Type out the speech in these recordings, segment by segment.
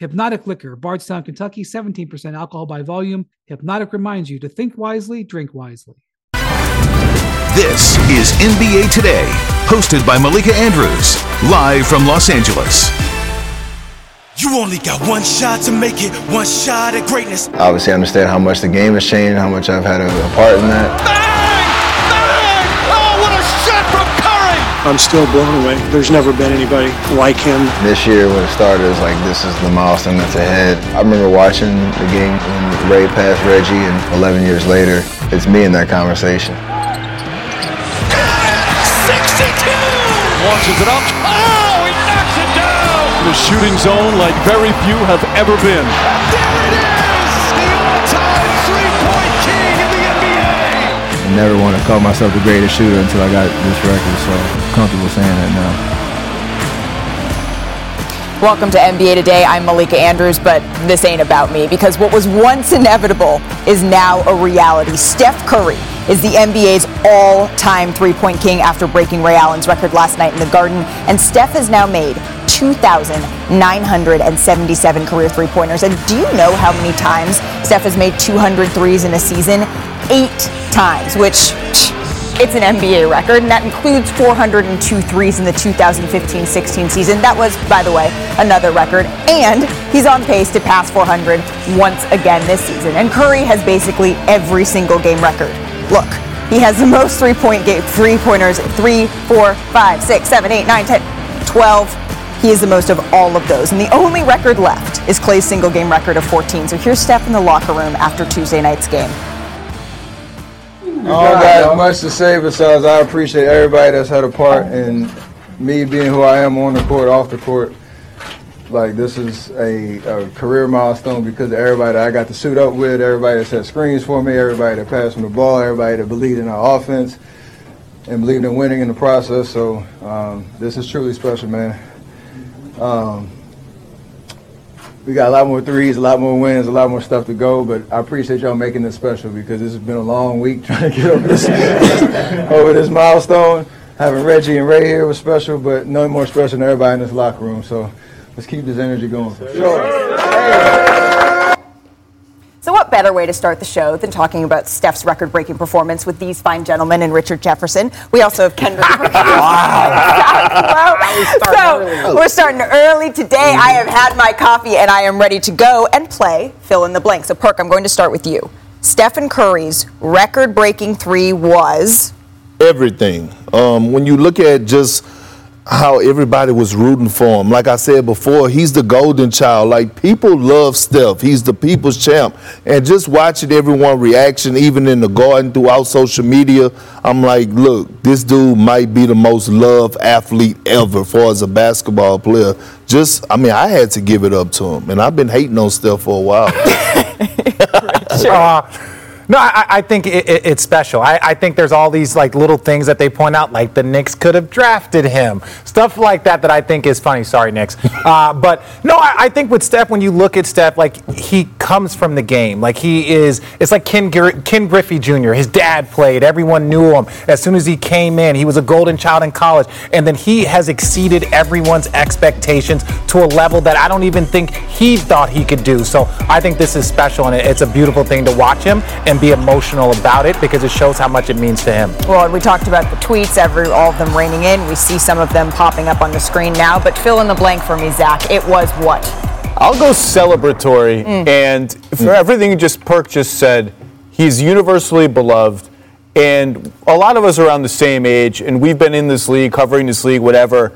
Hpnotiq Liquor, Bardstown, Kentucky, 17% alcohol by volume. Hpnotiq reminds you to think wisely, drink wisely. This is NBA Today, hosted by Malika Andrews, live from Los Angeles. You only got one shot to make it, one shot at greatness. Obviously, I understand how much the game has changed, how much I've had a, a part in that. I'm still blown away. There's never been anybody like him. This year, when it started, it was like this is the milestone that's ahead. I remember watching the game when Ray passed Reggie, and 11 years later, it's me in that conversation. 62! Launches it up. Oh, he knocks it down! The shooting zone like very few have ever been. Never want to call myself the greatest shooter until I got this record, so I'm comfortable saying that now. Welcome to NBA Today. I'm Malika Andrews, but this ain't about me because what was once inevitable is now a reality. Steph Curry is the NBA's all time three point king after breaking Ray Allen's record last night in the Garden. And Steph has now made 2,977 career three pointers. And do you know how many times Steph has made 200 threes in a season? Eight times, which it's an NBA record, and that includes 402 threes in the 2015 16 season. That was, by the way, another record. And he's on pace to pass 400 once again this season. And Curry has basically every single game record. Look, he has the most three point game, three pointers, three, four, five, six, seven, eight, nine, ten, twelve. He is the most of all of those. And the only record left is Klay's single game record of 14. So here's Steph in the locker room after Tuesday night's game. I don't got much to say besides I appreciate everybody that's had a part in me being who I am on the court, off the court. Like this is a, a career milestone because of everybody that I got to suit up with, everybody that set screens for me, everybody that passed me the ball, everybody that believed in our offense and believed in winning in the process. So um, this is truly special, man. Um, we got a lot more threes, a lot more wins, a lot more stuff to go. But I appreciate y'all making this special because this has been a long week trying to get over this over this milestone. Having Reggie and Ray here was special, but no more special than everybody in this locker room. So let's keep this energy going for sure. So, what better way to start the show than talking about Steph's record breaking performance with these fine gentlemen and Richard Jefferson? We also have Kendrick. wow. so, we're starting early today. I have had my coffee and I am ready to go and play fill in the blank. So, Perk, I'm going to start with you. Stephen Curry's record breaking three was. Everything. Um, when you look at just how everybody was rooting for him. Like I said before, he's the golden child. Like people love Steph. He's the people's champ. And just watching everyone reaction, even in the garden throughout social media, I'm like, look, this dude might be the most loved athlete ever for as a basketball player. Just, I mean, I had to give it up to him. And I've been hating on Steph for a while. sure. uh, no, I, I think it, it, it's special. I, I, think there's all these like little things that they point out, like the Knicks could have drafted him, stuff like that. That I think is funny. Sorry, Knicks. Uh, but no, I, I, think with Steph, when you look at Steph, like he comes from the game. Like he is. It's like Ken, Ken Griffey Jr. His dad played. Everyone knew him. As soon as he came in, he was a golden child in college, and then he has exceeded everyone's expectations to a level that I don't even think he thought he could do. So I think this is special, and it's a beautiful thing to watch him and be emotional about it because it shows how much it means to him. Well, we talked about the tweets, every all of them raining in. We see some of them popping up on the screen now, but fill in the blank for me, Zach. It was what? I'll go celebratory, mm. and for mm. everything just Perk just said, he's universally beloved. And a lot of us are around the same age, and we've been in this league, covering this league, whatever,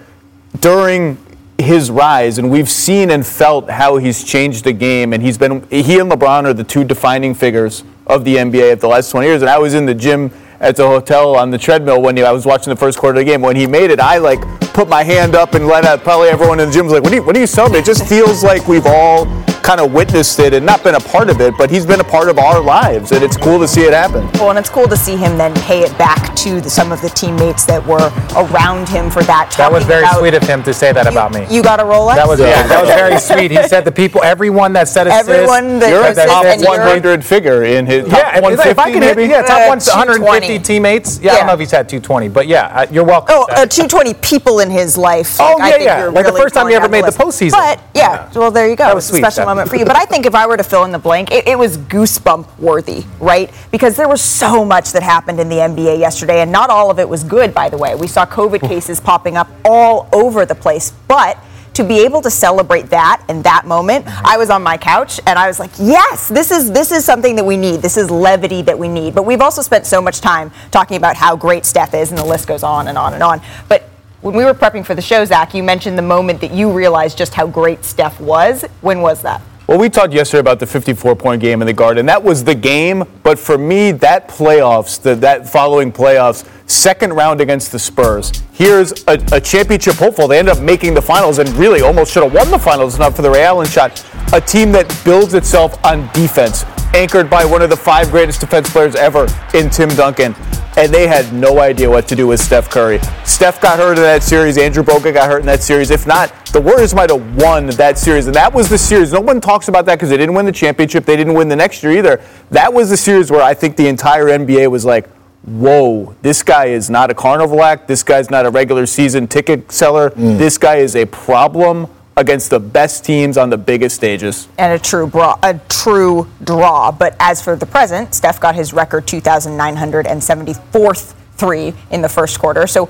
during his rise, and we've seen and felt how he's changed the game. And he's been he and LeBron are the two defining figures of the NBA of the last 20 years. And I was in the gym at the hotel on the treadmill when he, I was watching the first quarter of the game. When he made it, I like put my hand up and let out. Probably everyone in the gym was like, "What do you, what are you celebrating?" It just feels like we've all kind of witnessed it and not been a part of it, but he's been a part of our lives, and it's cool to see it happen. Well, and it's cool to see him then pay it back to the, some of the teammates that were around him for that. That was very about, sweet of him to say that about me. You got a Rolex? That was yeah, that was very sweet. He said the people, everyone that said assist. Everyone that You're a assist top and you're- 100 figure in his top Yeah, if, 150 if I can hit, maybe. yeah, top Uh, 150 teammates. Yeah, I don't know if he's had 220, but yeah, uh, you're welcome. Oh, uh, 220 people in his life. Oh, Like, I yeah, think yeah. you're Like the first time he ever made the list. postseason. But yeah, well, there you go. That was sweet, special Steph. Moment for you. But I think if I were to fill in the blank, it, it was goosebump worthy, right? Because there was so much that happened in the NBA yesterday, and not all of it was good, by the way. We saw COVID oh. cases popping up all over the place, but to be able to celebrate that in that moment, mm-hmm. I was on my couch and I was like, "Yes, this is this is something that we need. This is levity that we need." But we've also spent so much time talking about how great Steph is, and the list goes on and on and on. But when we were prepping for the show, Zach, you mentioned the moment that you realized just how great Steph was. When was that? Well, we talked yesterday about the 54 point game in the Garden. That was the game, but for me, that playoffs, the, that following playoffs, second round against the Spurs. Here's a, a championship hopeful. They ended up making the finals and really almost should have won the finals, not for the Ray Allen shot. A team that builds itself on defense, anchored by one of the five greatest defense players ever in Tim Duncan. And they had no idea what to do with Steph Curry. Steph got hurt in that series. Andrew Bogut got hurt in that series. If not, the Warriors might have won that series. And that was the series. No one talks about that because they didn't win the championship. They didn't win the next year either. That was the series where I think the entire NBA was like, whoa, this guy is not a carnival act. This guy's not a regular season ticket seller. Mm. This guy is a problem against the best teams on the biggest stages. and a true bra- a true draw. But as for the present, Steph got his record 2,974th three in the first quarter. So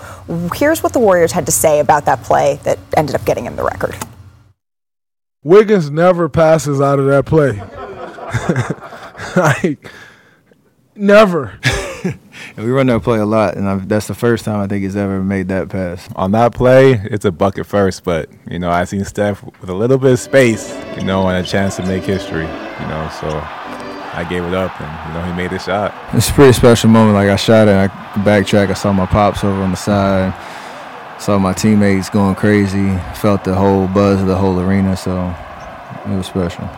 here's what the Warriors had to say about that play that ended up getting him the record. Wiggins never passes out of that play. like, never. And we run that play a lot, and I've, that's the first time I think he's ever made that pass. On that play, it's a bucket first, but you know I seen Steph with a little bit of space, you know, and a chance to make history, you know. So I gave it up, and you know he made the shot. It's a pretty special moment. Like I shot it, I backtrack, I saw my pops over on the side, saw my teammates going crazy, felt the whole buzz of the whole arena, so it was special.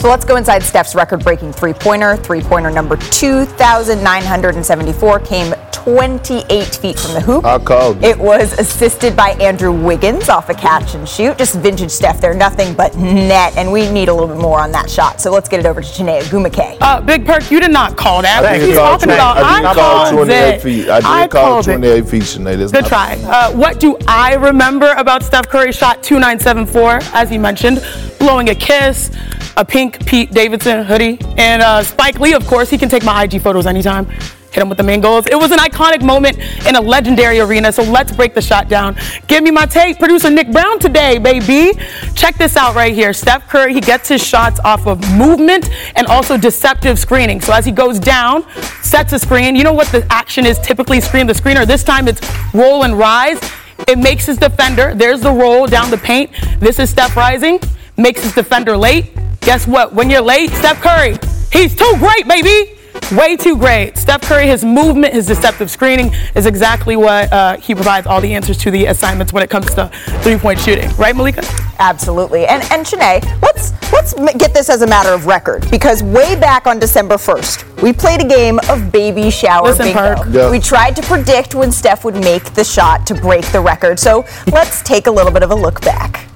So let's go inside Steph's record breaking three pointer. Three pointer number 2,974 came 28 feet from the hoop. I called. It was assisted by Andrew Wiggins off a catch and shoot. Just vintage Steph there, nothing but net. And we need a little bit more on that shot. So let's get it over to Janaea Gumake. Uh, Big Perk, you did not call that. I What did he's call talking 20 about, I did I call called 28 it. feet. I did I call called it. 28 feet, Sinead. That's Good not- try. Uh, what do I remember about Steph Curry's shot 2974, as you mentioned? Blowing a kiss, a pink Pete Davidson hoodie, and uh, Spike Lee, of course. He can take my IG photos anytime. Hit him with the main goals. It was an iconic moment in a legendary arena, so let's break the shot down. Give me my take. Producer Nick Brown today, baby. Check this out right here. Steph Curry, he gets his shots off of movement and also deceptive screening. So as he goes down, sets a screen. You know what the action is typically screen the screener. This time it's roll and rise. It makes his defender. There's the roll down the paint. This is Steph rising. Makes his defender late. Guess what? When you're late, Steph Curry, he's too great, baby. Way too great. Steph Curry, his movement, his deceptive screening is exactly what uh, he provides all the answers to the assignments when it comes to three-point shooting. Right, Malika? Absolutely. And and Shanae, let's let's get this as a matter of record because way back on December 1st, we played a game of baby shower Listen, bingo. Perk. Yeah. We tried to predict when Steph would make the shot to break the record. So let's take a little bit of a look back.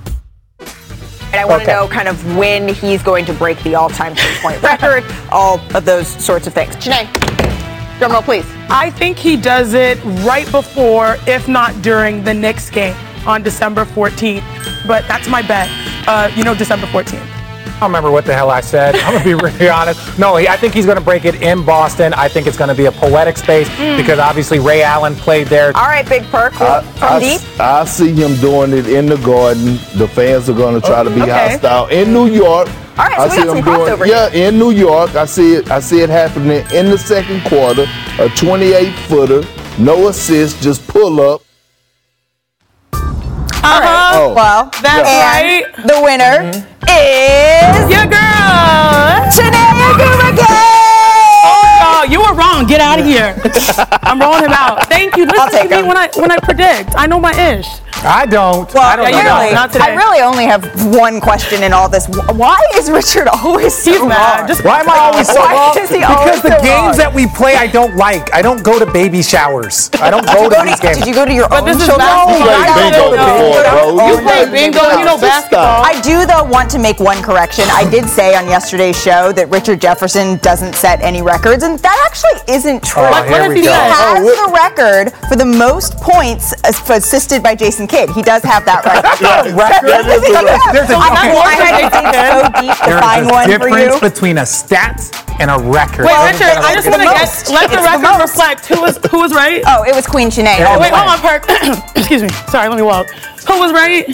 And I want Okay. to know kind of when he's going to break the all-time three-point record, all of those sorts of things. Shanae, drum roll, please. I think he does it right before, if not during, the Knicks game on December 14th. But that's my bet. Uh, you know, December 14th. I don't remember what the hell I said. I'm gonna be really honest. No, he, I think he's gonna break it in Boston. I think it's gonna be a poetic space hmm. because obviously Ray Allen played there. All right, Big Perk, I, from I deep. s- I see him doing it in the garden. The fans are going to try to be Okay. hostile in New York. All right, so I we see got some him doing crossover yeah in New York. I see it. I see it happening in the second quarter. A 28 footer, no assist, just pull up. All right. Oh. Well, That's and right. the winner Mm-hmm. is Your girl! Shanae Gumake. You were wrong. Get out of here. I'm rolling him out. Thank you. Listen take to me him. when I when I predict. I know my ish. I don't. Well, I don't I, know. really, I really only have one question in all this. Why is Richard always so He's mad. wrong? Just- Why am I always so Why wrong? is he Because the so games wrong? that we play, I don't like. I don't go to baby showers. I don't go to go these games. did you go to your But own this is children's basketball. games? I bingo didn't know. before, bro. You You play bingo, you know basketball. I do though want to make one correction. I did say on yesterday's show that Richard Jefferson doesn't set any records, and that actually isn't oh, true. Oh, here we he go. has Oh, the record for the most points assisted by Jason Kidd. He does have that record. record. That is a record. There's a- I okay. I had to dig so deep to There find is a one for difference between a stat and a record. Wait, Well, Richard, I just want to the get let the It's the record most. reflect who was who was right. Oh, it was Queen Sinead. Oh, wait, hold on, Perk. Excuse me. Sorry, let me walk. Who was right?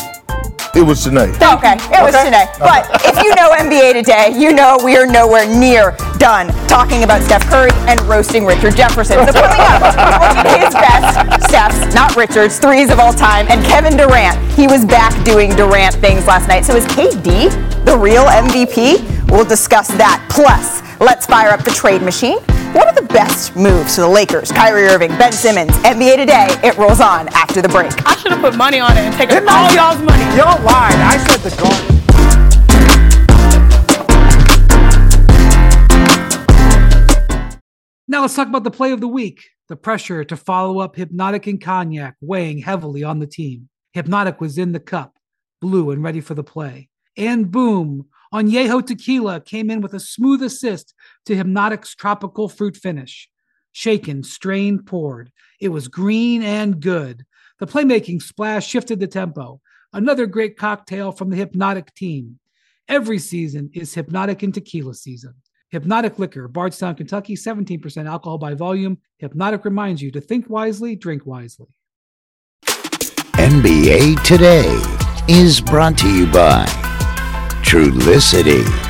It was Janae. Okay, it was today. But if you know NBA today, you know we are nowhere near done talking about Steph Curry and roasting Richard Jefferson. So coming up, we'll get his best Steph's, not Richard's, threes of all time, and Kevin Durant. He was back doing Durant things last night. So is KD the real MVP? We'll discuss that. Plus, let's fire up the trade machine. What are the best moves for the Lakers? Kyrie Irving, Ben Simmons, NBA Today. It rolls on after the break. I should have put money on it and taken all y'all's money. Y'all lied. I said the guard. Now let's talk about the play of the week. The pressure to follow up Hpnotiq and Cognac weighing heavily on the team. Hpnotiq was in the cup, blue and ready for the play. And boom, Añejo Tequila came in with a smooth assist to Hpnotiq's tropical fruit finish. Shaken, strained, poured. It was green and good. The playmaking splash shifted the tempo. Another great cocktail from the Hpnotiq team. Every season is Hpnotiq and Tequila season. Hpnotiq Liquor, Bardstown, Kentucky, 17% alcohol by volume. Hpnotiq reminds you to think wisely, drink wisely. NBA Today is brought to you by Trulicity.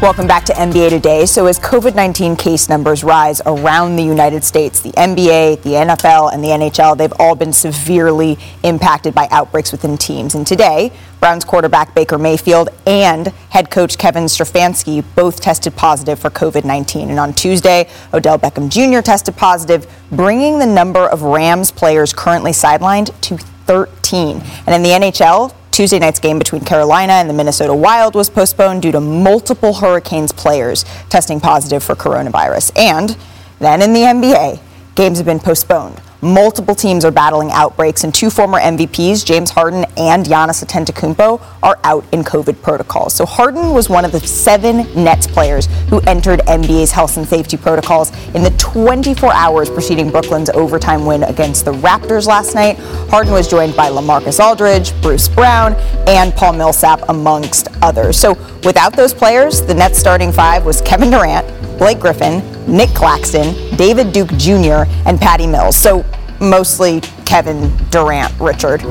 Welcome back to NBA Today. So, as COVID 19 case numbers rise around the United States, the NBA, the NFL, and the NHL, they've all been severely impacted by outbreaks within teams. And today, Browns quarterback Baker Mayfield and head coach Kevin Stefanski both tested positive for COVID 19. And on Tuesday, Odell Beckham Jr. tested positive, bringing the number of Rams players currently sidelined to 13. And in the NHL, Tuesday night's game between Carolina and the Minnesota Wild was postponed due to multiple Hurricanes players testing positive for coronavirus. And then in the NBA, games have been postponed. Multiple teams are battling outbreaks, and two former MVPs, James Harden and Giannis Antetokounmpo, are out in COVID protocols. So Harden was one of the seven Nets players who entered NBA's health and safety protocols in the 24 hours preceding Brooklyn's overtime win against the Raptors last night. Harden was joined by LaMarcus Aldridge, Bruce Brown, and Paul Millsap, amongst others. So without those players, the Nets starting five was Kevin Durant, Blake Griffin, Nic Claxton, David Duke Jr., and Patty Mills. So mostly Kevin Durant, Richard.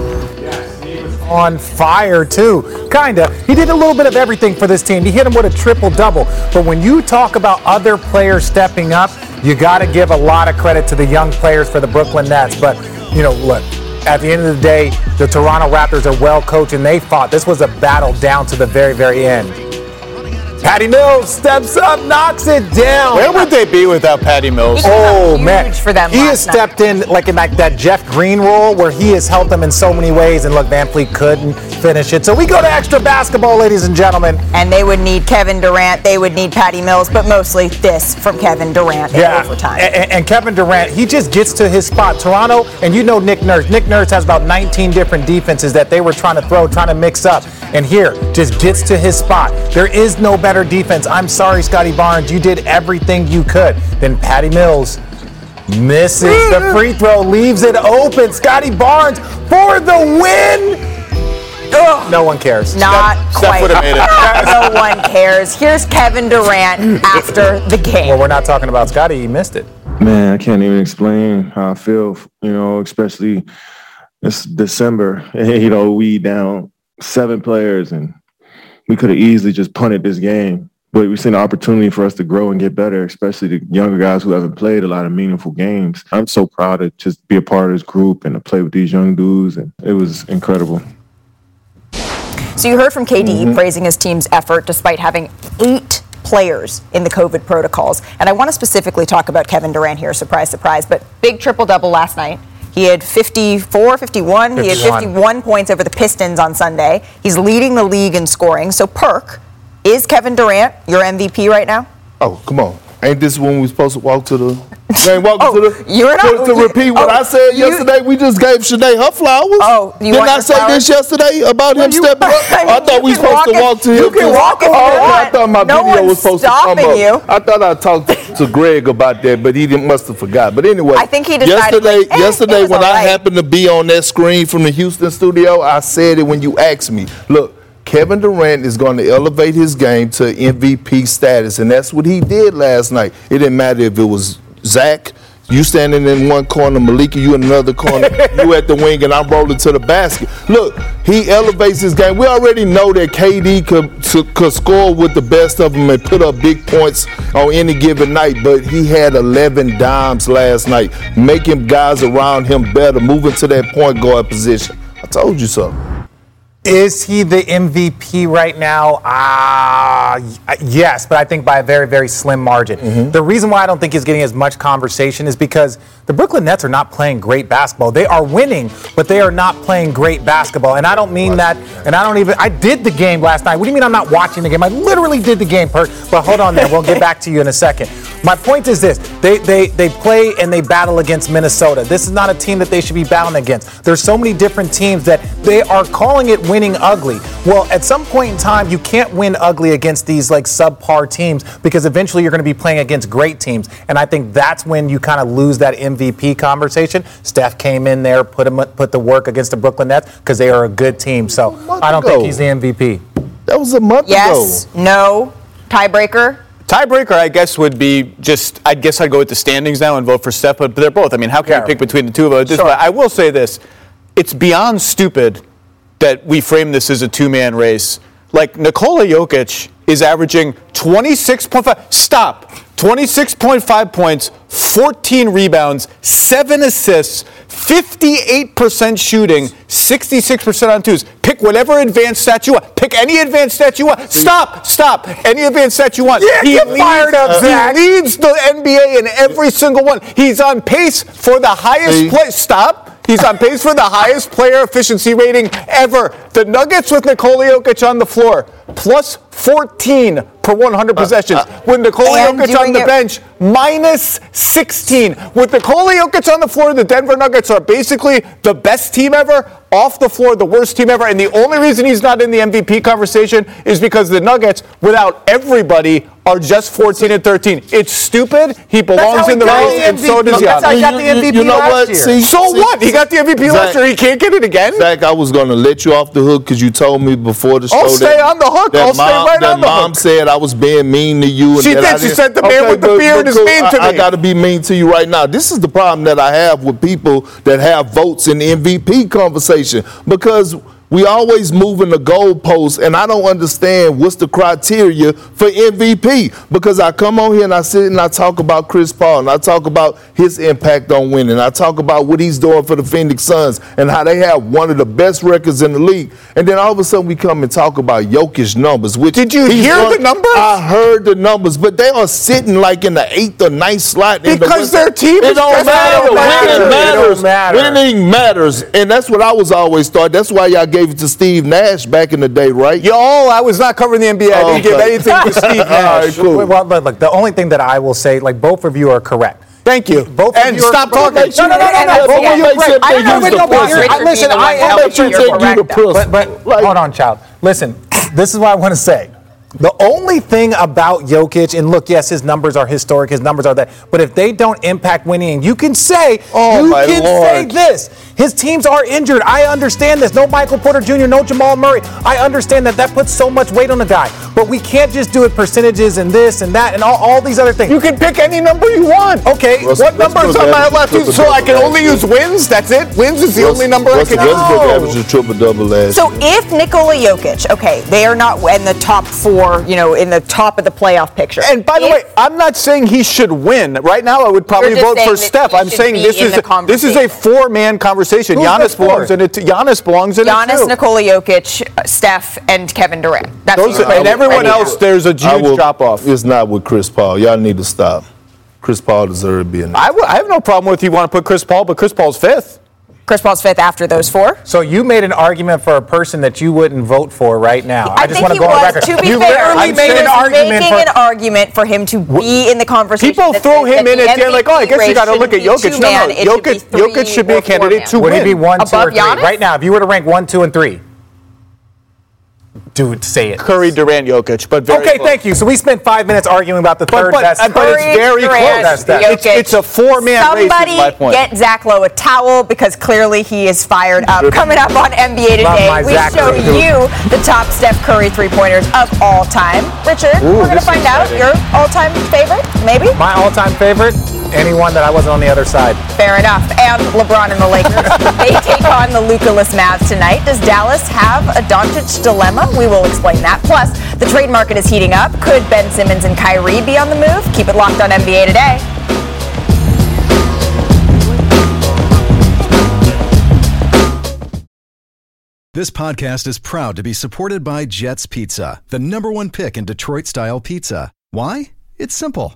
on fire too. Kinda. He did a little bit of everything for this team. He hit him with a triple double. But when you talk about other players stepping up, you got to give a lot of credit to the young players for the Brooklyn Nets. But you know, look. At the end of the day, the Toronto Raptors are well coached and they fought. This was a battle down to the very, very end. Patty Mills steps up, knocks it down. Where would they be without Patty Mills? Oh man, for them he has last night. stepped in like in like that Jeff Green role where he has helped them in so many ways. And look, VanVleet couldn't finish it, so we go to extra basketball, ladies and gentlemen. And they would need Kevin Durant, they would need Patty Mills, but mostly this from Kevin Durant in Yeah, overtime. and, and Kevin Durant, he just gets to his spot. Toronto, and you know Nick Nurse. Nick Nurse has about 19 different defenses that they were trying to throw, trying to mix up. And here, just gets to his spot. There is no better defense. I'm sorry, Scottie Barnes. You did everything you could. Then Patty Mills misses the free throw, leaves it open. Scottie Barnes for the win. Ugh, no one cares. Not Steph quite. would've made it. no one cares. Here's Kevin Durant after the game. Well, we're not talking about Scottie. He missed it. Man, I can't even explain how I feel, you know, especially it's December. You know, we down seven players and we could have easily just punted this game. But we've seen an opportunity for us to grow and get better, especially the younger guys who haven't played a lot of meaningful games. I'm so proud to just be a part of this group and to play with these young dudes. And it was incredible. So you heard from KD Mm-hmm. praising his team's effort despite having eight players in the COVID protocols. And I want to specifically talk about Kevin Durant here, surprise, surprise, but big triple double last night. He had 54, 51. He had 51. 51 points over the Pistons on Sunday. He's leading the league in scoring. So, Perk, is Kevin Durant your MVP right now? Oh, come on. Ain't this when we supposed to walk to the? We ain't walking to the. you're to, not- to repeat what oh, I said you- yesterday. We just gave Shanae her flowers. Oh, you didn't I say this yesterday about him you- stepping up? I thought we supposed to walk to him. you can walk if you oh, I thought my No video was supposed to come up. you. I thought I talked to Greg about that, but he didn't, must have forgot. But anyway, I think he decided, yesterday. like, eh, yesterday, when all I happened to be on that screen from the Houston studio, I said it when you asked me. Look. Kevin Durant is going to elevate his game to MVP status, and that's what he did last night. It didn't matter if it was Zach, you standing in one corner, Malika, you in another corner, you at the wing, and I'm rolling to the basket. Look, he elevates his game. We already know that KD could, to- could score with the best of them and put up big points on any given night, but he had 11 dimes last night, making guys around him better, moving to that point guard position. I told you so. Is he the MVP right now? Ah, y- yes, but I think by a very, very slim margin. Mm-hmm. The reason why I don't think he's getting as much conversation is because the Brooklyn Nets are not playing great basketball. They are winning, but they are not playing great basketball. And I don't mean that, and I don't even, I did the game last night. What do you mean I'm not watching the game? I literally did the game, Perk. But hold on there, we'll get back to you in a second. My point is this they, they, they play and they battle against Minnesota. This is not a team that they should be battling against. There's so many different teams that they are calling it winning ugly. Well, at some point in time, you can't win ugly against these like subpar teams because eventually you're going to be playing against great teams. And I think that's when you kind of lose that MVP conversation. Steph came in there, put him put the work against the Brooklyn Nets because they are a good team. So I don't ago. think he's the MVP. That was a month ago. Yes, no, tiebreaker. Tiebreaker, I guess, would be just. I guess I'd go with the standings now and vote for Steph, but they're both. I mean, how can Yeah. you pick between the two of us? This- but I will say this: it's beyond stupid that we frame this as a two-man race. Like Nikola Jokic is averaging 26.5. Stop. 26.5 points, 14 rebounds, seven assists, 58% shooting, 66% on twos. Pick whatever advanced stat you want. Pick any advanced stat you want. Stop, stop. Any advanced stat you want. Yeah, get fired up, he Zach. leads the NBA in every single one. He's on pace for the highest See? play. Stop. He's on pace for the highest player efficiency rating ever. The Nuggets with Nikola Jokic on the floor, plus 14 per 100 uh, possessions. Uh, with Nikola Jokic on the it- bench, minus 16. With Nikola Jokic on the floor, the Denver Nuggets are basically the best team ever. Off the floor, the worst team ever. And the only reason he's not in the MVP conversation is because the Nuggets, without everybody, are just 14 and 13. It's stupid. He belongs how in the he race, the and so MVP. does That's how he got the You- you- MVP you know last what? year. See, So see- what? He got the MVP last year. He can't get it again. Zach, I was gonna let you off the hook because you told me before the show. I'll stay that, on the hook. I'll stay mom, right that on the mom hook. said I was being mean to you. And She that did. I She said the man with the beard but is cool. mean to I, I got to be mean to you right now. This is the problem that I have with people that have votes in the MVP conversation because. We always moving the goalposts, and I don't understand what's the criteria for MVP. Because I come on here and I sit and I talk about Chris Paul, and I talk about his impact on winning. I talk about what he's doing for the Phoenix Suns and how they have one of the best records in the league. And then all of a sudden we come and talk about Jokic numbers. Which Did you hear done- the numbers? I heard the numbers, but they are sitting like in the eighth or ninth slot. in the Because their team it is don't just matter. not matter. Winning It matters. don't matter. Winning matters, and that's what I was always thought. That's why y'all gave it to Steve Nash back in the day, right? Yo, oh, I was not covering the NBA. I Oh, didn't give anything to Steve All right, Nash. cool. Well, but look, the only thing that I will say, like both of you are correct. Thank you. Both of and you stop talking. No, no, no, no, And no. that's- Both yeah. of you are correct. I I don't know, know but no, the but pussy. you're- I- listen, Richard I being the am one bet you you're think you the correct. pussy. But, but Like- hold on, child. Listen, this is what I want to say. The only thing about Jokic, and look, yes, his numbers are historic, his numbers are that, but if they don't impact winning, you can say, Oh, you my can Lord. say this. His teams are injured. I understand this. No Michael Porter Jr., no Jamal Murray. I understand that that puts so much weight on the guy. But we can't just do it percentages and this and that and all, all these other things. You can pick any number you want. Okay. Russell What numbers Westbrook am I averaged allowed to triple use? So I can only use wins? That's it? Wins is the only number I Russell can Westbrook use? averaged a triple double last So year. if Nikola Jokic, okay, they are not in the top four, you know, in the top of the playoff picture. And by the way, I'm not saying he should win. Right now, I would probably vote for Steph. I'm saying this is a, this is a four-man conversation. Who's Giannis the belongs in it. Giannis belongs in Giannis, it too. Nikola Jokic, uh, Steph, and Kevin Durant. That's Those are- you're and voting everyone right now. else, there's a I huge will- drop-off. It's not with Chris Paul. Y'all need to stop. Chris Paul deserves to be in there. I, w- I have no problem with you want to put Chris Paul, but Chris Paul's fifth. Chris Paul's fifth after those four. So you made an argument for a person that you wouldn't vote for right now. I, I, just think want he to go on was, record. to be you fair, literally he made was an argument making for an argument for him to be in the conversation. People that throw says him that in the at the end like, oh, I guess you got to look at shouldn't be Jokic. No, two-man, no, it should be Jokic, three should be or a candidate four-man. to Would win. he be one, two, or Above three? Giannis? Right now, if you were to rank one, two, and three. Dude, say it. Curry, Durant, Jokic, but very Okay, close. thank you. So we spent five minutes arguing about the third but, best. but it's very Durant, close. That's- It's, it's a four-man race. Somebody Is my point. get Zach Lowe a towel because clearly he is fired up. Coming up on NBA Today, we Zach show Lowe. you the top Steph Curry three pointers of all time. Richard, Ooh, we're going to find out exciting. your all time favorite, maybe? My all-time favorite, anyone that I wasn't on the other side. Fair enough. And LeBron and the Lakers. they take on the Luka-less Mavs tonight. Does Dallas have a Doncic dilemma? We will explain that. Plus, the trade market is heating up. Could Ben Simmons and Kyrie be on the move? Keep it locked on NBA Today. This podcast is proud to be supported by Jets Pizza, the number one pick in Detroit style pizza. Why? It's simple.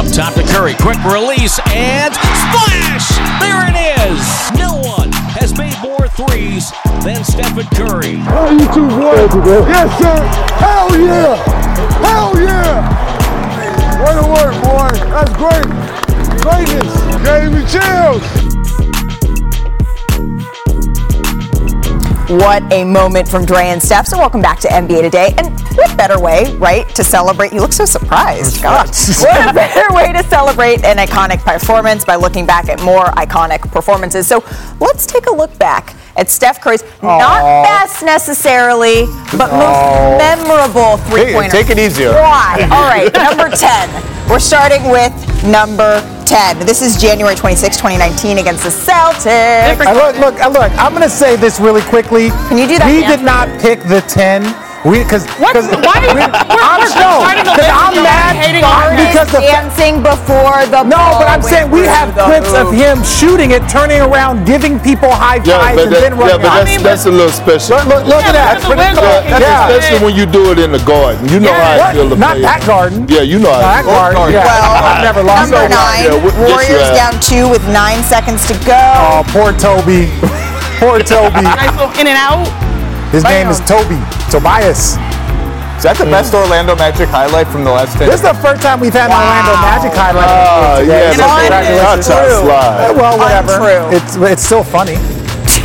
Up top to Curry, quick release and splash! There it is! No one has made more threes than Stephen Curry. How you two boys? Yes, sir. Hell yeah. Hell yeah. Way to work, boy. That's great. Greatness. Gave me chills. What a moment from Dre and Steph. So welcome back to NBA Today. And what better way, right, to celebrate? You look so surprised. God. what a better way to celebrate an iconic performance by looking back at more iconic performances. So let's take a look back at Steph Curry's not best necessarily, but most memorable three pointer. take it easier. Why? All right, number 10. We're starting with number 10. This is January 26, 2019 against the Celtics. I look, look, I look. I'm gonna say this really quickly. Can you do that, We did not pick the ten. We because What? because Why? We're, I'm we're no, because I'm mad hating on I'm- it. because the dancing before the no, but I'm saying we have through the clips of him shooting it, turning around, giving people high fives, but, and that, then running. yeah, but out. that's, that's a little special. Look, look, look at that. that's pretty cool. Yeah, that's Yeah. especially when you do it in the garden. You know how I What? feel the Not that garden. Yeah, you know how That I feel. garden. Yeah, Well, I've uh, never lost. Number nine, Yeah, what- yes, you Warriors down two with nine seconds to go. Oh, poor Toby. poor Toby. Nice little in and out. His name is Toby. Tobias. Is that the best Orlando Magic highlight from the last 10 This is the first time we've had an Orlando Magic highlight. Ah, today, yeah, so but congratulations. that's our. Well, whatever. Untrue. It's it's still funny.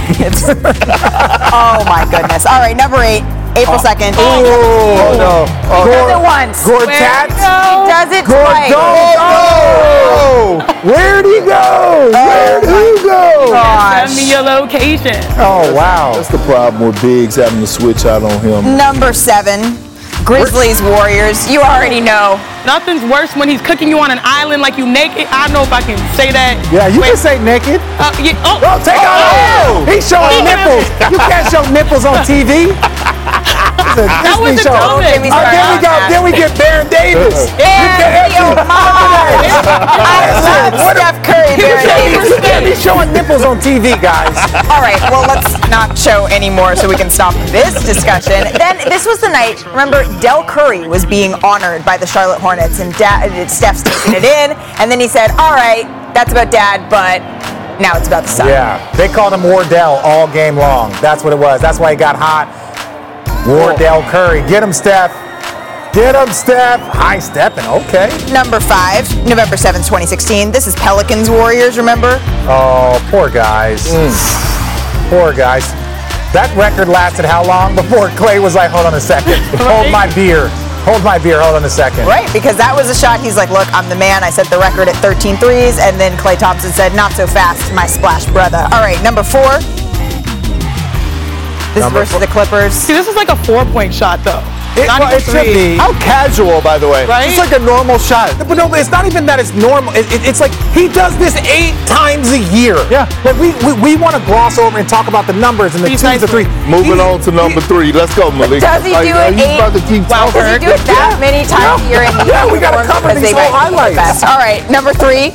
oh my goodness. All right, number eight, April 2nd. Oh no. He does it once. Gortat. He does it twice. Oh! Where'd he go? Where'd he go? Gosh. Send me your location. Oh wow. That's the problem with Biggs having to switch out on him. Number seven, Grizzlies Warriors. You already know. Nothing's worse when he's cooking you on an island like you naked. I don't know if I can say that. Yeah, you Wait, can say naked. Uh, yeah, oh, Oh, take oh, out. He's showing He can- nipples. You can't show nipples on TV. It's a That was a show. Don't me Oh, then we started go. Then we get Baron Davis. Yeah, Theo Mine. I love Steph Curry. Baron Davis. You can't be showing nipples on TV, guys. All right, well, let's not show anymore so we can stop this discussion. Then, this was the night, remember, Dell Curry was being honored by the Charlotte Hornets, and da- Steph's taking it in, and then he said, All right, that's about dad, but now it's about the son. Yeah, they called him Wardell all game long. That's what it was. That's why he got hot. Wardell Curry. Get him, Steph. Get him, Steph. High stepping. Okay. Number five, November 7th, 2016. This is Pelicans Warriors, remember? Oh, poor guys. Mm. Poor guys. That record lasted how long before Klay was like, hold on a second. Hold my beer. Hold my beer. Hold on a second. Right, because that was a shot. He's like, Look, I'm the man. I set the record at 13 threes. And then Klay Thompson said, Not so fast, my splash brother. All right, number four. This Number is versus the Clippers. See, this is like a four-point shot though. It, Not well, even it should three. be. How casual, by the way. Right? It's like a normal shot. But no, it's not even that it's normal. It, it- it's like he does this eight times a year. Yeah. Like we, we, we want to gloss over and talk about the numbers and the He's twos, nice the three. Moving He- on to number three. Let's go, Malik. Does he Like, do are it you eight? about to keep Wow, does he do it that many times a year? And Yeah, we gotta performs cover these whole might be the highlights. All right, number three.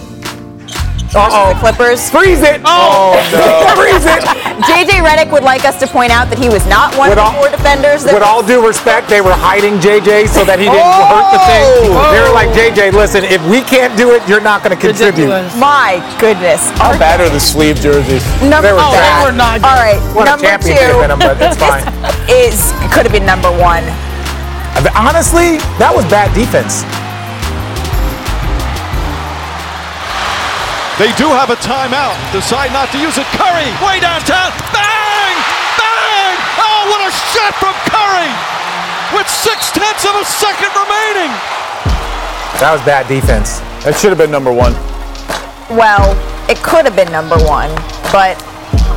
Uh-oh. The Clippers. Freeze it. Oh, no. Freeze it. JJ Redick would like us to point out that he was not one With of all- the four defenders. That With all due respect, they were hiding JJ so that he didn't oh! hurt the thing. Oh! They were like, JJ, listen, if we can't do it, you're not going to contribute. Ridiculous. My goodness. How bad are the sleeve jerseys? Number They were Oh, bad. they were not good. All right, Won a number two in them, but it's fine. is could have been number one. Honestly, that was bad defense. They do have a timeout. Decide not to use it. Curry, way downtown. Bang! Bang! Oh, what a shot from Curry! With six tenths of a second remaining. That was bad defense. That should have been number one. Well, it could have been number one, but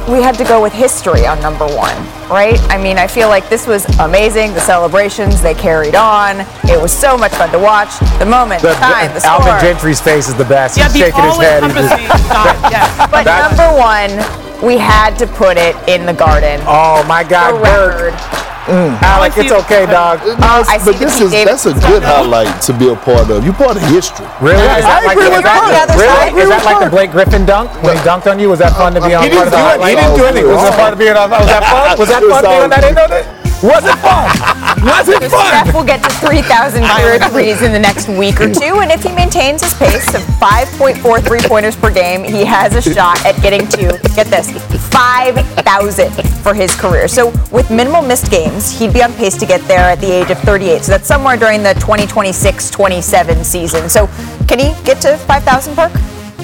we had to go with history on number one, right? I mean, I feel like this was amazing. The celebrations they carried on. It was so much fun to watch. The moment, the, The- time, the Alvin. Gentry's face is the best. Yeah, He's the shaking his head. He's just- Yes. But That- number one, we had to put it in the garden. oh my God, Bird. Mm. record. Alec, it's okay, dog. I but this is Davidson that's a good highlight to be a part of. You're part of history. Really? Is that I like, agree is with that, Bird. The other really? side. Is that like the Blake Griffin dunk when he dunked on you? Was that fun to be on He part didn't of do it. He didn't do anything. Was that part of being on? Was that fun? Was that fun being on that end of it? Was it fun? Was it fun? Steph will get to 3,000 career threes in the next week or two, and if he maintains his pace of 5.4 three-pointers per game, he has a shot at getting to, get this, 5,000 for his career. So with minimal missed games, he'd be on pace to get there at the age of 38. So that's somewhere during the 2026-27 season. So can he get to 5,000, Perk?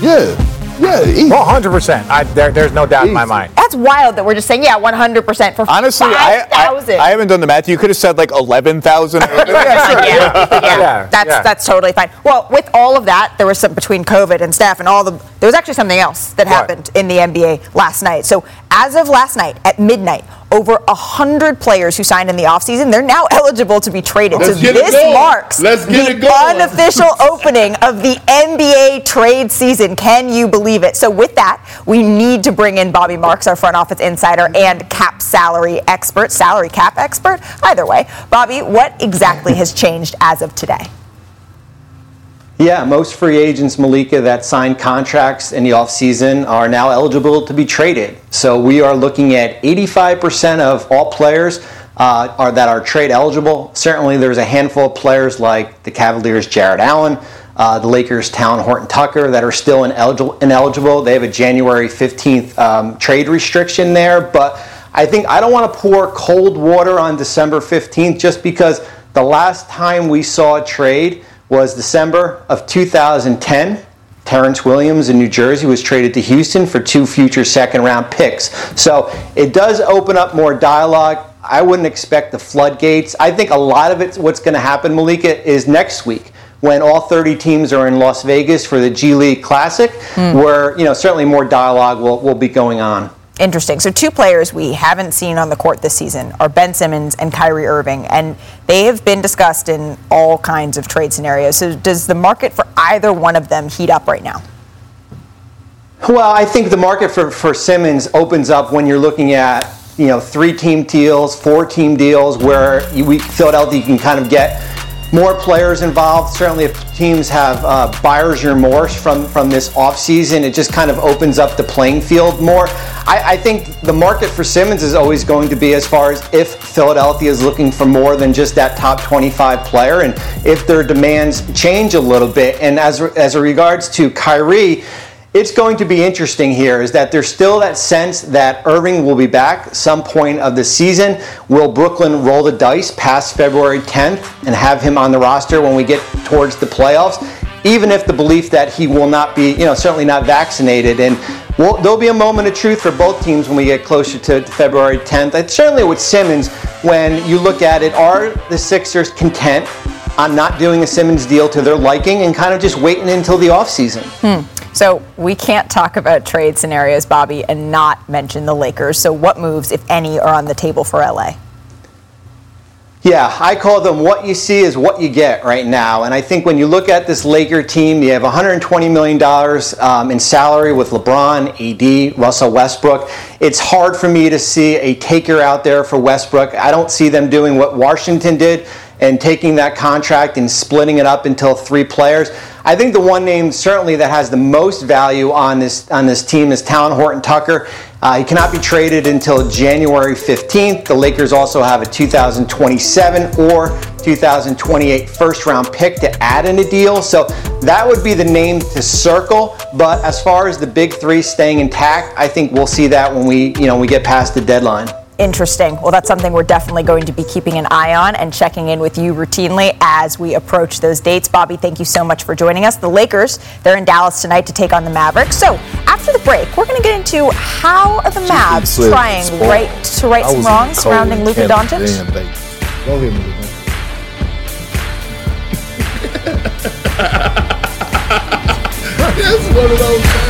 Yeah, yeah. easy. Well, 100%. I, there, there's no doubt in my mind. That's wild that we're just saying, yeah, 100% for Honestly, I, I, I haven't done the math. You could have said like 11,000. yeah, yeah, Yeah, that's yeah. that's totally fine. Well, with all of that, there was some between COVID and Steph and all the. There was actually something else that What? happened in the NBA last night. So as of last night at midnight, over a hundred players who signed in the offseason, they're now eligible to be traded. Let's so this marks Let's get the unofficial opening of the NBA trade season. Can you believe it? So with that, we need to bring in Bobby Marks, our front office insider and cap salary expert, salary cap expert. Either way, Bobby, what exactly has changed as of today? Yeah, most free agents, Malika, that signed contracts in the offseason are now eligible to be traded. So we are looking at 85% of all players uh, are that are trade eligible. Certainly, there's a handful of players like the Cavaliers' Jarrett Allen, uh, the Lakers' Talen Horton Tucker that are still ineligible. ineligible. They have a January 15th um, trade restriction there, but I think I don't want to pour cold water on December 15th just because the last time we saw a trade was December of 2010. Terrence Williams in New Jersey was traded to Houston for two future second round picks. So it does open up more dialogue. I wouldn't expect the floodgates. I think a lot of it, what's going to happen, Malika, is next week when all 30 teams are in Las Vegas for the G League Classic, hmm. where you know certainly more dialogue will, will be going on. Interesting. So, two players we haven't seen on the court this season are Ben Simmons and Kyrie Irving, and they have been discussed in all kinds of trade scenarios. So, does the market for either one of them heat up right now? Well, I think the market for, for Simmons opens up when you're looking at you know three team deals, four team deals, where you, we Philadelphia can kind of get more players involved. Certainly, if teams have uh, buyer's remorse from from this offseason, it just kind of opens up the playing field more. I, I think the market for Simmons is always going to be as far as if Philadelphia is looking for more than just that top 25 player, and if their demands change a little bit. And as as regards to Kyrie. It's going to be interesting here is that there's still that sense that Irving will be back some point of the season. Will Brooklyn roll the dice past February 10th and have him on the roster when we get towards the playoffs? Even if the belief that he will not be, you know, certainly not vaccinated. And there'll be a moment of truth for both teams when we get closer to February 10th. And certainly with Simmons, when you look at it, are the Sixers content on not doing a Simmons deal to their liking and kind of just waiting until the offseason? Hmm. So we can't talk about trade scenarios, Bobby, and not mention the Lakers. So what moves, if any, are on the table for LA? Yeah, I call them what you see is what you get right now. And I think when you look at this Laker team, you have $120 million um, in salary with LeBron, AD, Russell Westbrook. It's hard for me to see a taker out there for Westbrook. I don't see them doing what Washington did and taking that contract and splitting it up until three players. I think the one name certainly that has the most value on this on this team is Talen Horton Tucker. Uh, he cannot be traded until January 15th. The Lakers also have a 2027 or 2028 first round pick to add in a deal. So that would be the name to circle. But as far as the big three staying intact, I think we'll see that when we, you know, we get past the deadline. Interesting. Well, that's something we're definitely going to be keeping an eye on and checking in with you routinely as we approach those dates. Bobby, thank you so much for joining us. The Lakers, they're in Dallas tonight to take on the Mavericks. So after the break, we're going to get into how are the Mavs trying right to right some wrongs surrounding Luka Doncic. Go ahead, Luka. That's one of those.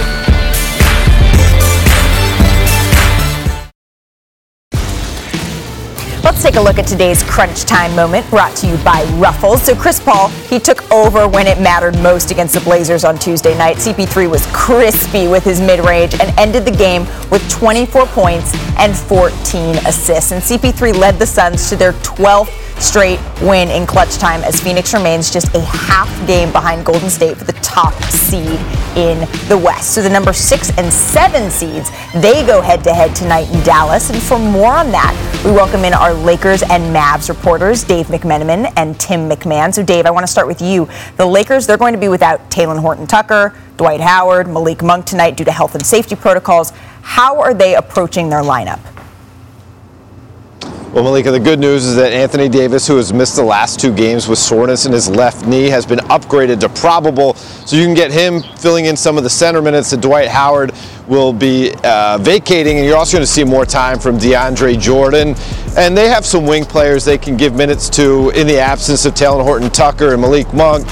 Let's take a look at today's crunch time moment brought to you by Ruffles. So Chris Paul, he took over when it mattered most against the Blazers on Tuesday night. CP3 was crispy with his mid-range and ended the game with 24 points and 14 assists. And CP3 led the Suns to their 12th straight win in clutch time as Phoenix remains just a half game behind Golden State for the top seed in the West. So the number six and seven seeds, they go head to head tonight in Dallas. And for more on that, we welcome in our Lakers and Mavs reporters, Dave McMenamin and Tim McMahon. So Dave, I want to start with you. The Lakers, they're going to be without Talen Horton Tucker, Dwight Howard, Malik Monk tonight due to health and safety protocols. How are they approaching their lineup? Well, Malika, the good news is that Anthony Davis, who has missed the last two games with soreness in his left knee, has been upgraded to probable. So you can get him filling in some of the center minutes that Dwight Howard will be uh, vacating. And you're also going to see more time from DeAndre Jordan. And they have some wing players they can give minutes to in the absence of Talen Horton Tucker and Malik Monk.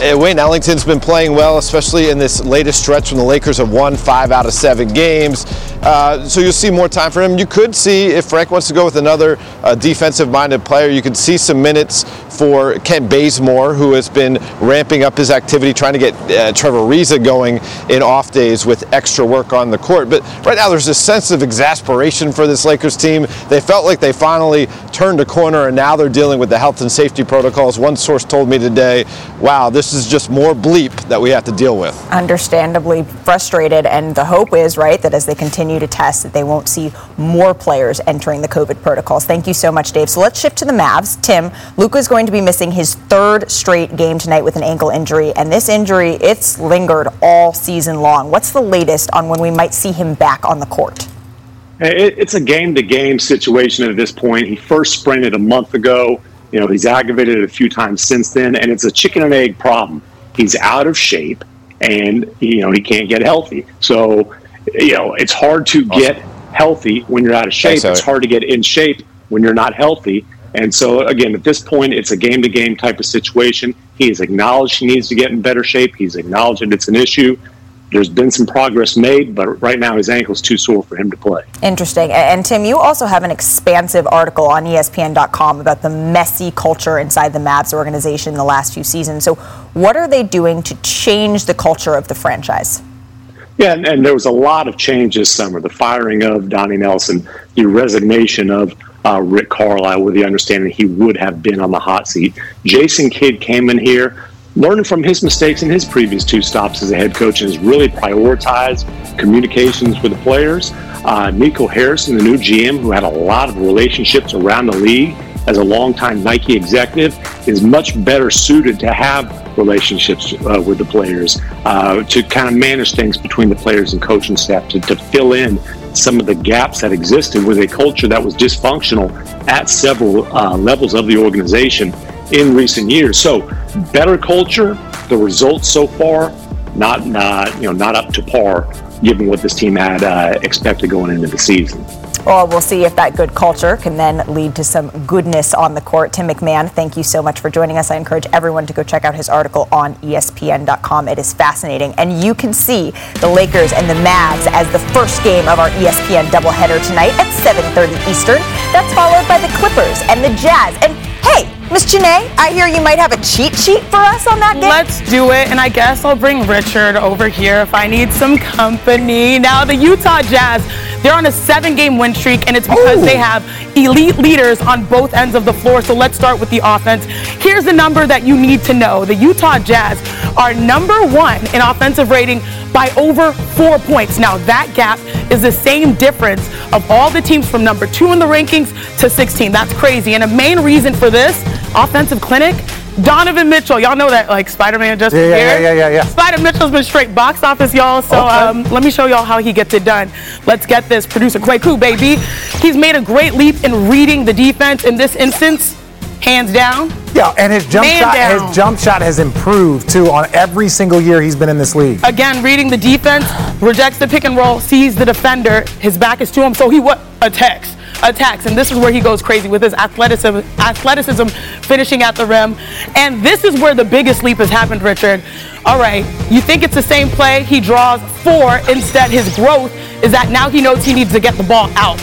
Uh, Wayne Ellington's been playing well, especially in this latest stretch when the Lakers have won five out of seven games. Uh, so you'll see more time for him. You could see, if Frank wants to go with another uh, defensive minded player, you could see some minutes for Kent Bazemore, who has been ramping up his activity, trying to get uh, Trevor Ariza going in off days with extra work on the court. But right now, there's a sense of exasperation for this Lakers team. They felt like they finally turned a corner, and now they're dealing with the health and safety protocols. One source told me today, wow, this is just more bleep that we have to deal with. Understandably frustrated, and the hope is, right, that as they continue to test, that they won't see more players entering the COVID protocols. Thank you so much, Dave. So let's shift to the Mavs. Tim, Luka is going to be missing his third straight game tonight with an ankle injury, and this injury, it's lingered all season long. What's the latest on when we might see him back on the court? It's a game to game situation at this point. He first sprained it a month ago. You know, he's aggravated it a few times since then, and it's a chicken and egg problem. He's out of shape, and you know he can't get healthy. So, you know, it's hard to awesome. get healthy when you're out of shape. It's hard to get in shape when you're not healthy. And so, again, at this point, it's a game to game type of situation. He has acknowledged he needs to get in better shape. He's acknowledged that it's an issue there's been some progress made, but right now his ankle's too sore for him to play. Interesting. And Tim, you also have an expansive article on ESPN.com about the messy culture inside the Mavs organization in the last few seasons. So, what are they doing to change the culture of the franchise? Yeah, and, and there was a lot of change this summer. The firing of Donnie Nelson, the resignation of uh, Rick Carlisle with the understanding that he would have been on the hot seat. Jason Kidd came in here learning from his mistakes in his previous two stops as a head coach and has really prioritized communications with the players. Uh, Nico Harrison, the new GM, who had a lot of relationships around the league as a longtime Nike executive, is much better suited to have relationships uh, with the players, uh, to kind of manage things between the players and coaching staff, to, to fill in some of the gaps that existed with a culture that was dysfunctional at several uh, levels of the organization in recent years. So better culture. The results so far not not you know not up to par given what this team had uh, expected going into the season. Well, we'll see if that good culture can then lead to some goodness on the court. Tim McMahon, thank you so much for joining us. I encourage everyone to go check out his article on ESPN.com. It is fascinating. And you can see the Lakers and the Mavs as the first game of our ESPN doubleheader tonight at 7.30 Eastern. That's followed by the Clippers and the Jazz. And Hey, Miss Janae, I hear you might have a cheat sheet for us on that game. Let's do it, and I guess I'll bring Richard over here if I need some company. Now, the Utah Jazz, they're on a seven game win streak, and it's because Oh. they have elite leaders on both ends of the floor. So let's start with the offense. Here's the number that you need to know the Utah Jazz are number one in offensive rating by over four points. Now, that gap is the same difference of all the teams from number two in the rankings to 16. That's crazy. And a main reason for this offensive clinic. Donovan Mitchell, y'all know that like Spider-Man just Yeah, yeah, here. yeah, yeah, yeah, yeah. Spider Mitchell's been straight box office, y'all. So Okay. um, let me show y'all how he gets it done. Let's get this producer Kwaku, baby. He's made a great leap in reading the defense in this instance, hands down. Yeah, and his jump Man shot, down. his jump shot has improved too on every single year he's been in this league. Again, reading the defense, rejects the pick and roll, sees the defender, his back is to him, so he what attacks. Attacks, and this is where he goes crazy with his athleticism, athleticism finishing at the rim. And this is where the biggest leap has happened, Richard. All right, you think it's the same play, he draws four. Instead, his growth is that now he knows he needs to get the ball out.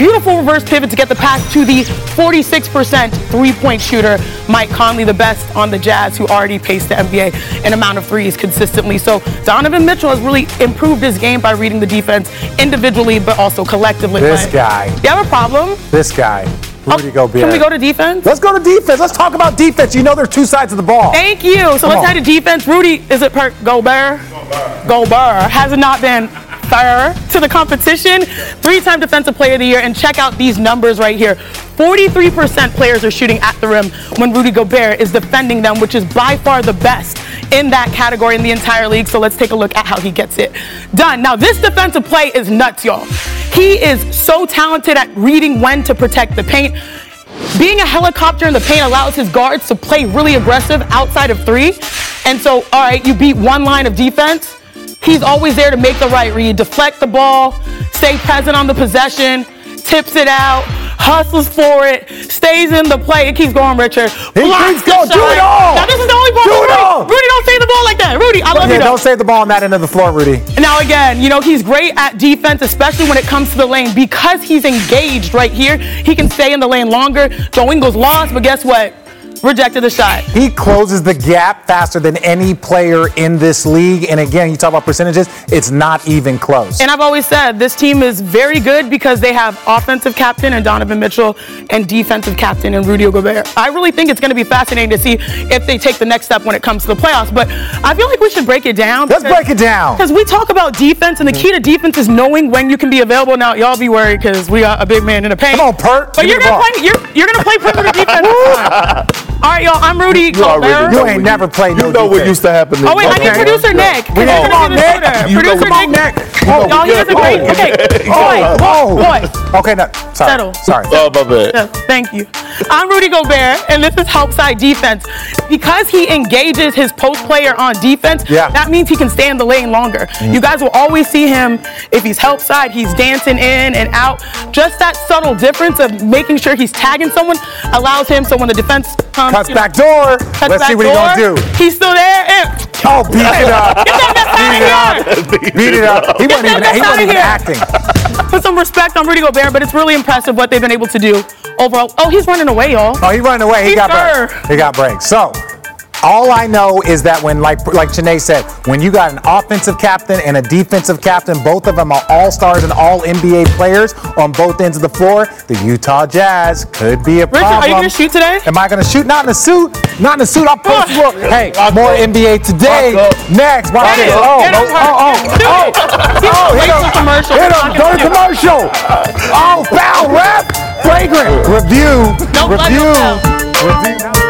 Beautiful reverse pivot to get the pass to the 46% three point shooter, Mike Conley, the best on the Jazz, who already paced the NBA in amount of threes consistently. So Donovan Mitchell has really improved his game by reading the defense individually, but also collectively. This But guy. You have a problem? This guy, Rudy oh, Gobert. Can we go to defense? Let's go to defense. Let's talk about defense. You know there's two sides of the ball. Thank you. So Come let's on. head to defense. Rudy, is it per Gobert? Gobert Gobert. has it not been to the competition. Three-time defensive player of the year. And check out these numbers right here. 43% players are shooting at the rim when Rudy Gobert is defending them, which is by far the best in that category in the entire league. So let's take a look at how he gets it done. Now, this defensive play is nuts, y'all. He is so talented at reading when to protect the paint. Being a helicopter in the paint allows his guards to play really aggressive outside of three. And so, all right, you beat one line of defense. He's always there to make the right read, deflect the ball, stay present on the possession, tips it out, hustles for it, stays in the play. It keeps going, Richard. He Blocks keeps going. Do it all. Now, this is the only ball. Do for it Rudy. all. Rudy, don't save the ball like that. Rudy, I love yeah, you. though. don't save the ball on that end of the floor, Rudy. Now again, you know, he's great at defense, especially when it comes to the lane. Because he's engaged right here, he can stay in the lane longer. Joe Ingles lost, but guess what? Rejected the shot. He closes the gap faster than any player in this league. And again, you talk about percentages, it's not even close. And I've always said this team is very good because they have offensive captain and Donovan Mitchell and defensive captain and Rudy Gobert. I really think it's going to be fascinating to see if they take the next step when it comes to the playoffs. But I feel like we should break it down. Let's break it down. Because we talk about defense, and the key to defense is knowing when you can be available. Now, y'all be worried because we got a big man in the paint. Come on, Pert. But you're gonna play. You're, you're gonna play perimeter defense. All right, y'all. I'm Rudy You already Gobert. You ain't never played no You know what used to happen. Oh wait, I need producer Nick. We Because need- come on, Nick. this know Producer Nick. Oh, Y'all, he yeah. does a great. Oh. Okay. Oh, oh. Boy. Okay, no. Sorry. Settle. Sorry. Oh, my bad. Yes, thank you. I'm Rudy Gobert, and this is help side defense. Because he engages his post player on defense, Yeah. that means he can stay in the lane longer. Mm. You guys will always see him, if he's help side, he's dancing in and out. Just that subtle difference of making sure he's tagging someone allows him so when the defense comes. Cuts you know, back door. cuts Let's see what he's gonna do. He's still there. And Oh, beat it up. Get that mess Beat it out up. of here. Beat it up. He wasn't even. He wasn't even acting. Put some respect on Rudy Gobert, but it's really impressive what they've been able to do overall. Oh, he's running away, y'all. Oh, he running away. He He's got sure. breaks. He got breaks. So, all I know is that when, like, like Janae said, when you got an offensive captain and a defensive captain, both of them are all stars and all NBA players on both ends of the floor. The Utah Jazz could be a Richard, problem. are you gonna shoot today? Am I gonna shoot? Not in a suit. Not in a suit. I'll post you up. Hey, more NBA today. Next, watch Hey, this. Oh, oh, oh, oh, oh, oh, hit Wait him. commercial. Hit We're him. Go to gonna do it. commercial. Oh, foul, ref. Flagrant. Review. Don't let Review. down. Review.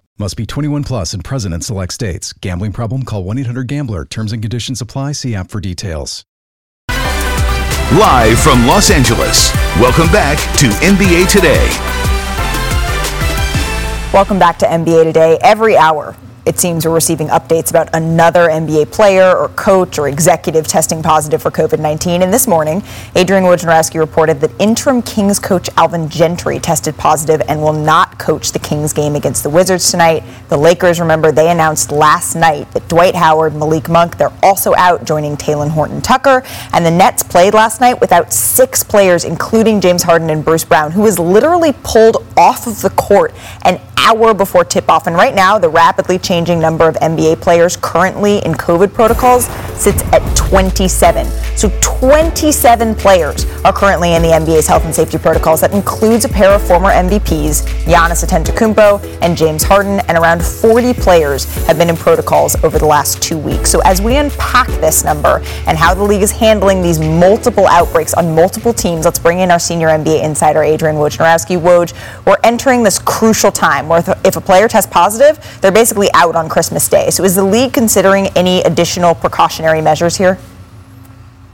Must be 21 plus and present in select states. Gambling problem? Call 1 800 Gambler. Terms and conditions apply. See app for details. Live from Los Angeles, welcome back to NBA Today. Welcome back to NBA Today. Every hour, it seems we're receiving updates about another NBA player or coach or executive testing positive for COVID 19. And this morning, Adrian Wojnarowski reported that interim Kings coach Alvin Gentry tested positive and will not coach the Kings game against the Wizards tonight. The Lakers, remember, they announced last night that Dwight Howard, Malik Monk, they're also out, joining Talen Horton Tucker. And the Nets played last night without six players, including James Harden and Bruce Brown, who was literally pulled off of the court an hour before tip off. And right now, the rapidly changing number of NBA players currently in COVID protocols sits at 27. So 27 players are currently in the NBA's health and safety protocols. That includes a pair of former MVPs, Giannis Antetokounmpo and James Harden, and around 40 players have been in protocols over the last two weeks. So as we unpack this number and how the league is handling these multiple outbreaks on multiple teams, let's bring in our senior NBA insider, Adrian Wojnarowski. Woj, we're entering this crucial time where if a player tests positive, they're basically out on Christmas Day. So is the league considering any additional precautionary measures here?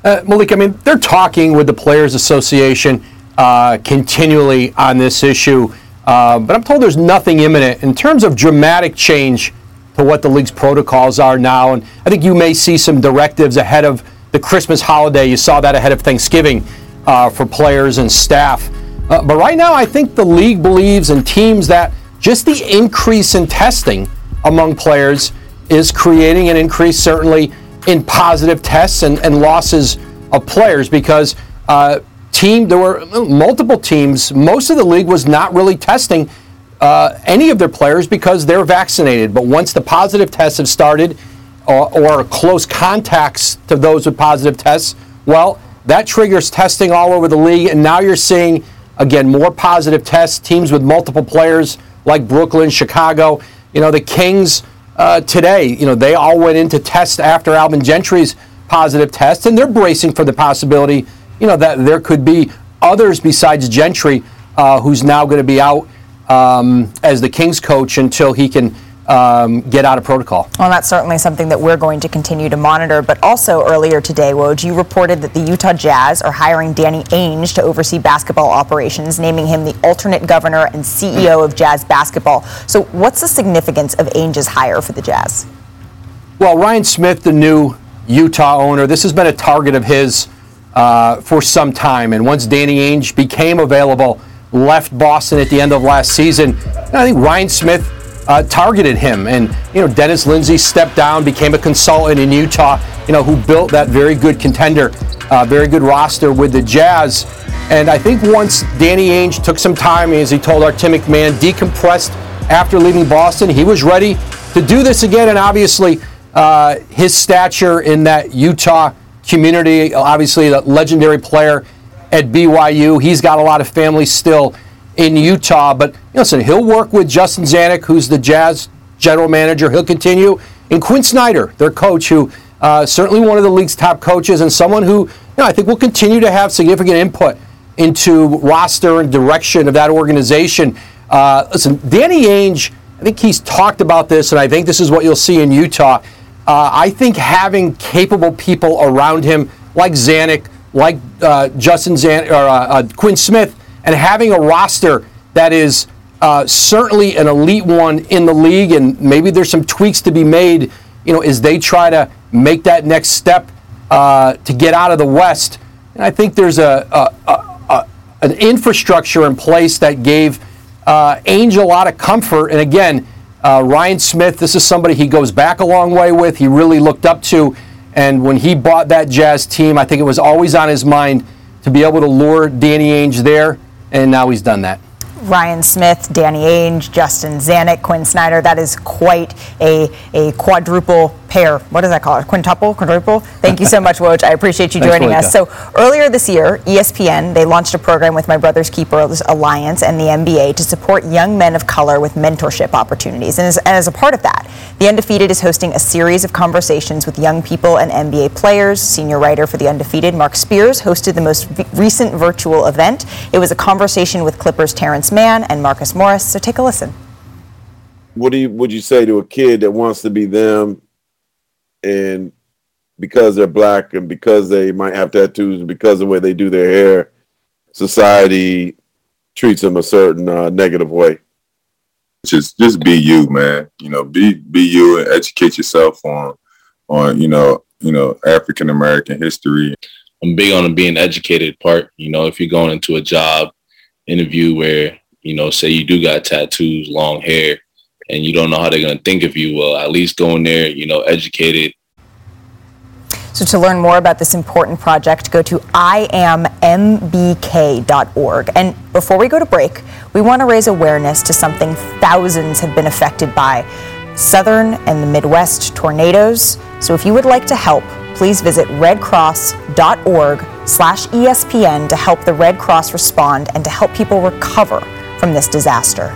Uh, Malik, I mean, they're talking with the Players Association uh, continually on this issue, uh, but I'm told there's nothing imminent in terms of dramatic change to what the league's protocols are now. And I think you may see some directives ahead of the Christmas holiday. You saw that ahead of Thanksgiving uh, for players and staff. Uh, but right now, I think the league believes in teams that just the increase in testing among players is creating an increase, certainly, in positive tests and, and losses of players because uh, team there were multiple teams. Most of the league was not really testing uh, any of their players because they're vaccinated. But once the positive tests have started, or, or close contacts to those with positive tests, well, that triggers testing all over the league, and now you're seeing again more positive tests. Teams with multiple players like Brooklyn, Chicago. You know, the Kings uh, today, you know, they all went into test after Alvin Gentry's positive test, and they're bracing for the possibility, you know, that there could be others besides Gentry uh, who's now going to be out um, as the Kings coach until he can um, get out of protocol. Well, that's certainly something that we're going to continue to monitor. But also earlier today, Woj, you reported that the Utah Jazz are hiring Danny Ainge to oversee basketball operations, naming him the alternate governor and CEO of Jazz basketball. So, what's the significance of Ainge's hire for the Jazz? Well, Ryan Smith, the new Utah owner, this has been a target of his uh, for some time. And once Danny Ainge became available, left Boston at the end of last season, I think Ryan Smith uh, targeted him. And, you know, Dennis Lindsey stepped down, became a consultant in Utah, you know, who built that very good contender, uh, very good roster with the Jazz. And I think once Danny Ainge took some time, as he told our Tim McMahon, decompressed after leaving Boston, he was ready to do this again. And obviously, uh, his stature in that Utah community, obviously, a legendary player at BYU. He's got a lot of family still in Utah. But listen, he'll work with Justin Zanik, who's the Jazz general manager. He'll continue. And Quinn Snyder, their coach, who uh, certainly one of the league's top coaches and someone who you know, I think will continue to have significant input into roster and direction of that organization. Uh, listen, Danny Ainge, I think he's talked about this, and I think this is what you'll see in Utah. Uh, I think having capable people around him, like Zanik, like uh, Justin Zan or uh, uh, Quinn Smith, and having a roster that is uh, certainly an elite one in the league, and maybe there's some tweaks to be made, you know, as they try to make that next step uh, to get out of the West. And I think there's a, a, a an infrastructure in place that gave uh, Ainge a lot of comfort. And again, uh, Ryan Smith, this is somebody he goes back a long way with. He really looked up to. And when he bought that Jazz team, I think it was always on his mind to be able to lure Danny Ainge there and now he's done that. Ryan Smith, Danny Ainge, Justin Zanik, Quinn Snyder. That is quite a, a quadruple pair. What does that call it? Quintuple? Quadruple? Thank you so much, Woj. I appreciate you joining us. So earlier this year, ESPN, they launched a program with My Brother's Keepers Alliance and the NBA to support young men of color with mentorship opportunities. And as, and as a part of that, The Undefeated is hosting a series of conversations with young people and NBA players. Senior writer for The Undefeated, Mark Spears, hosted the most v- recent virtual event. It was a conversation with Clippers Terrence Mann and Marcus Morris. So take a listen. what do you would you say to a kid that wants to be them and because they're black and because they might have tattoos and because of the way they do their hair society treats them a certain uh, negative way just just be you, man. You know, be be you and educate yourself on on you know you know African American history. I'm big on the being educated part. You know, if you're going into a job interview where you know, say you do got tattoos, long hair, and you don't know how they're going to think of you, well, at least go in there, you know, educated. So to learn more about this important project, go to iammbk.org. And before we go to break, we want to raise awareness to something thousands have been affected by southern and the Midwest tornadoes. So if you would like to help, please visit redcross.org slash ESPN to help the Red Cross respond and to help people recover from this disaster.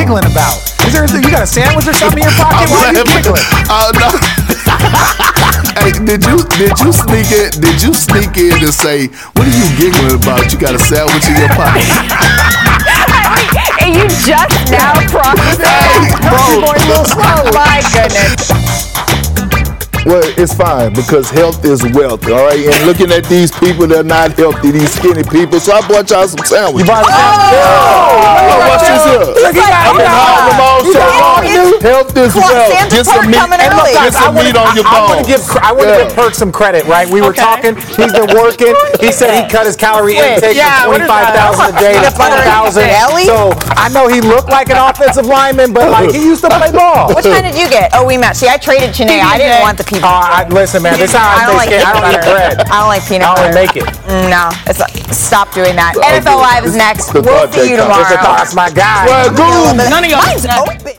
Giggling about? Is there you got a sandwich or something in your pocket? Why are you giggling? Uh, no. hey, did you did you sneak in? Did you sneak in to say what are you giggling about? You got a sandwich in your pocket? And you just now processed that? bro. Going little slow. My goodness. Well, it's fine because health is wealth, all right? And looking at these people that are not healthy, these skinny people, so I bought y'all some sandwiches. You bought Oh! Yeah, what's this here? Look, he got- oh, I've been he got- them all he got so long. Health is Clock, wealth. Santa Get some meat. And look. Get some meat on your I, I bones. want to give I want to Yeah. give Perk some credit, right? We were talking. He's been working. He said he cut his calorie intake yeah, from what is twenty five thousand a day to Peanut butter ten and thousand. jelly? So I know he looked like an offensive lineman, but like he used to play ball. Which kind did you get? Oh, we matched. See, I traded Chennai. I didn't want the peanut Uh, I, listen, man, this is how I, I don't stay like skinny. I don't eat butter. bread. I don't like peanut I butter. only make it. Mm, No, it's stop doing that. NFL Live is next. The We'll see you that counts. tomorrow. That's my guy. Well, None Mine's open.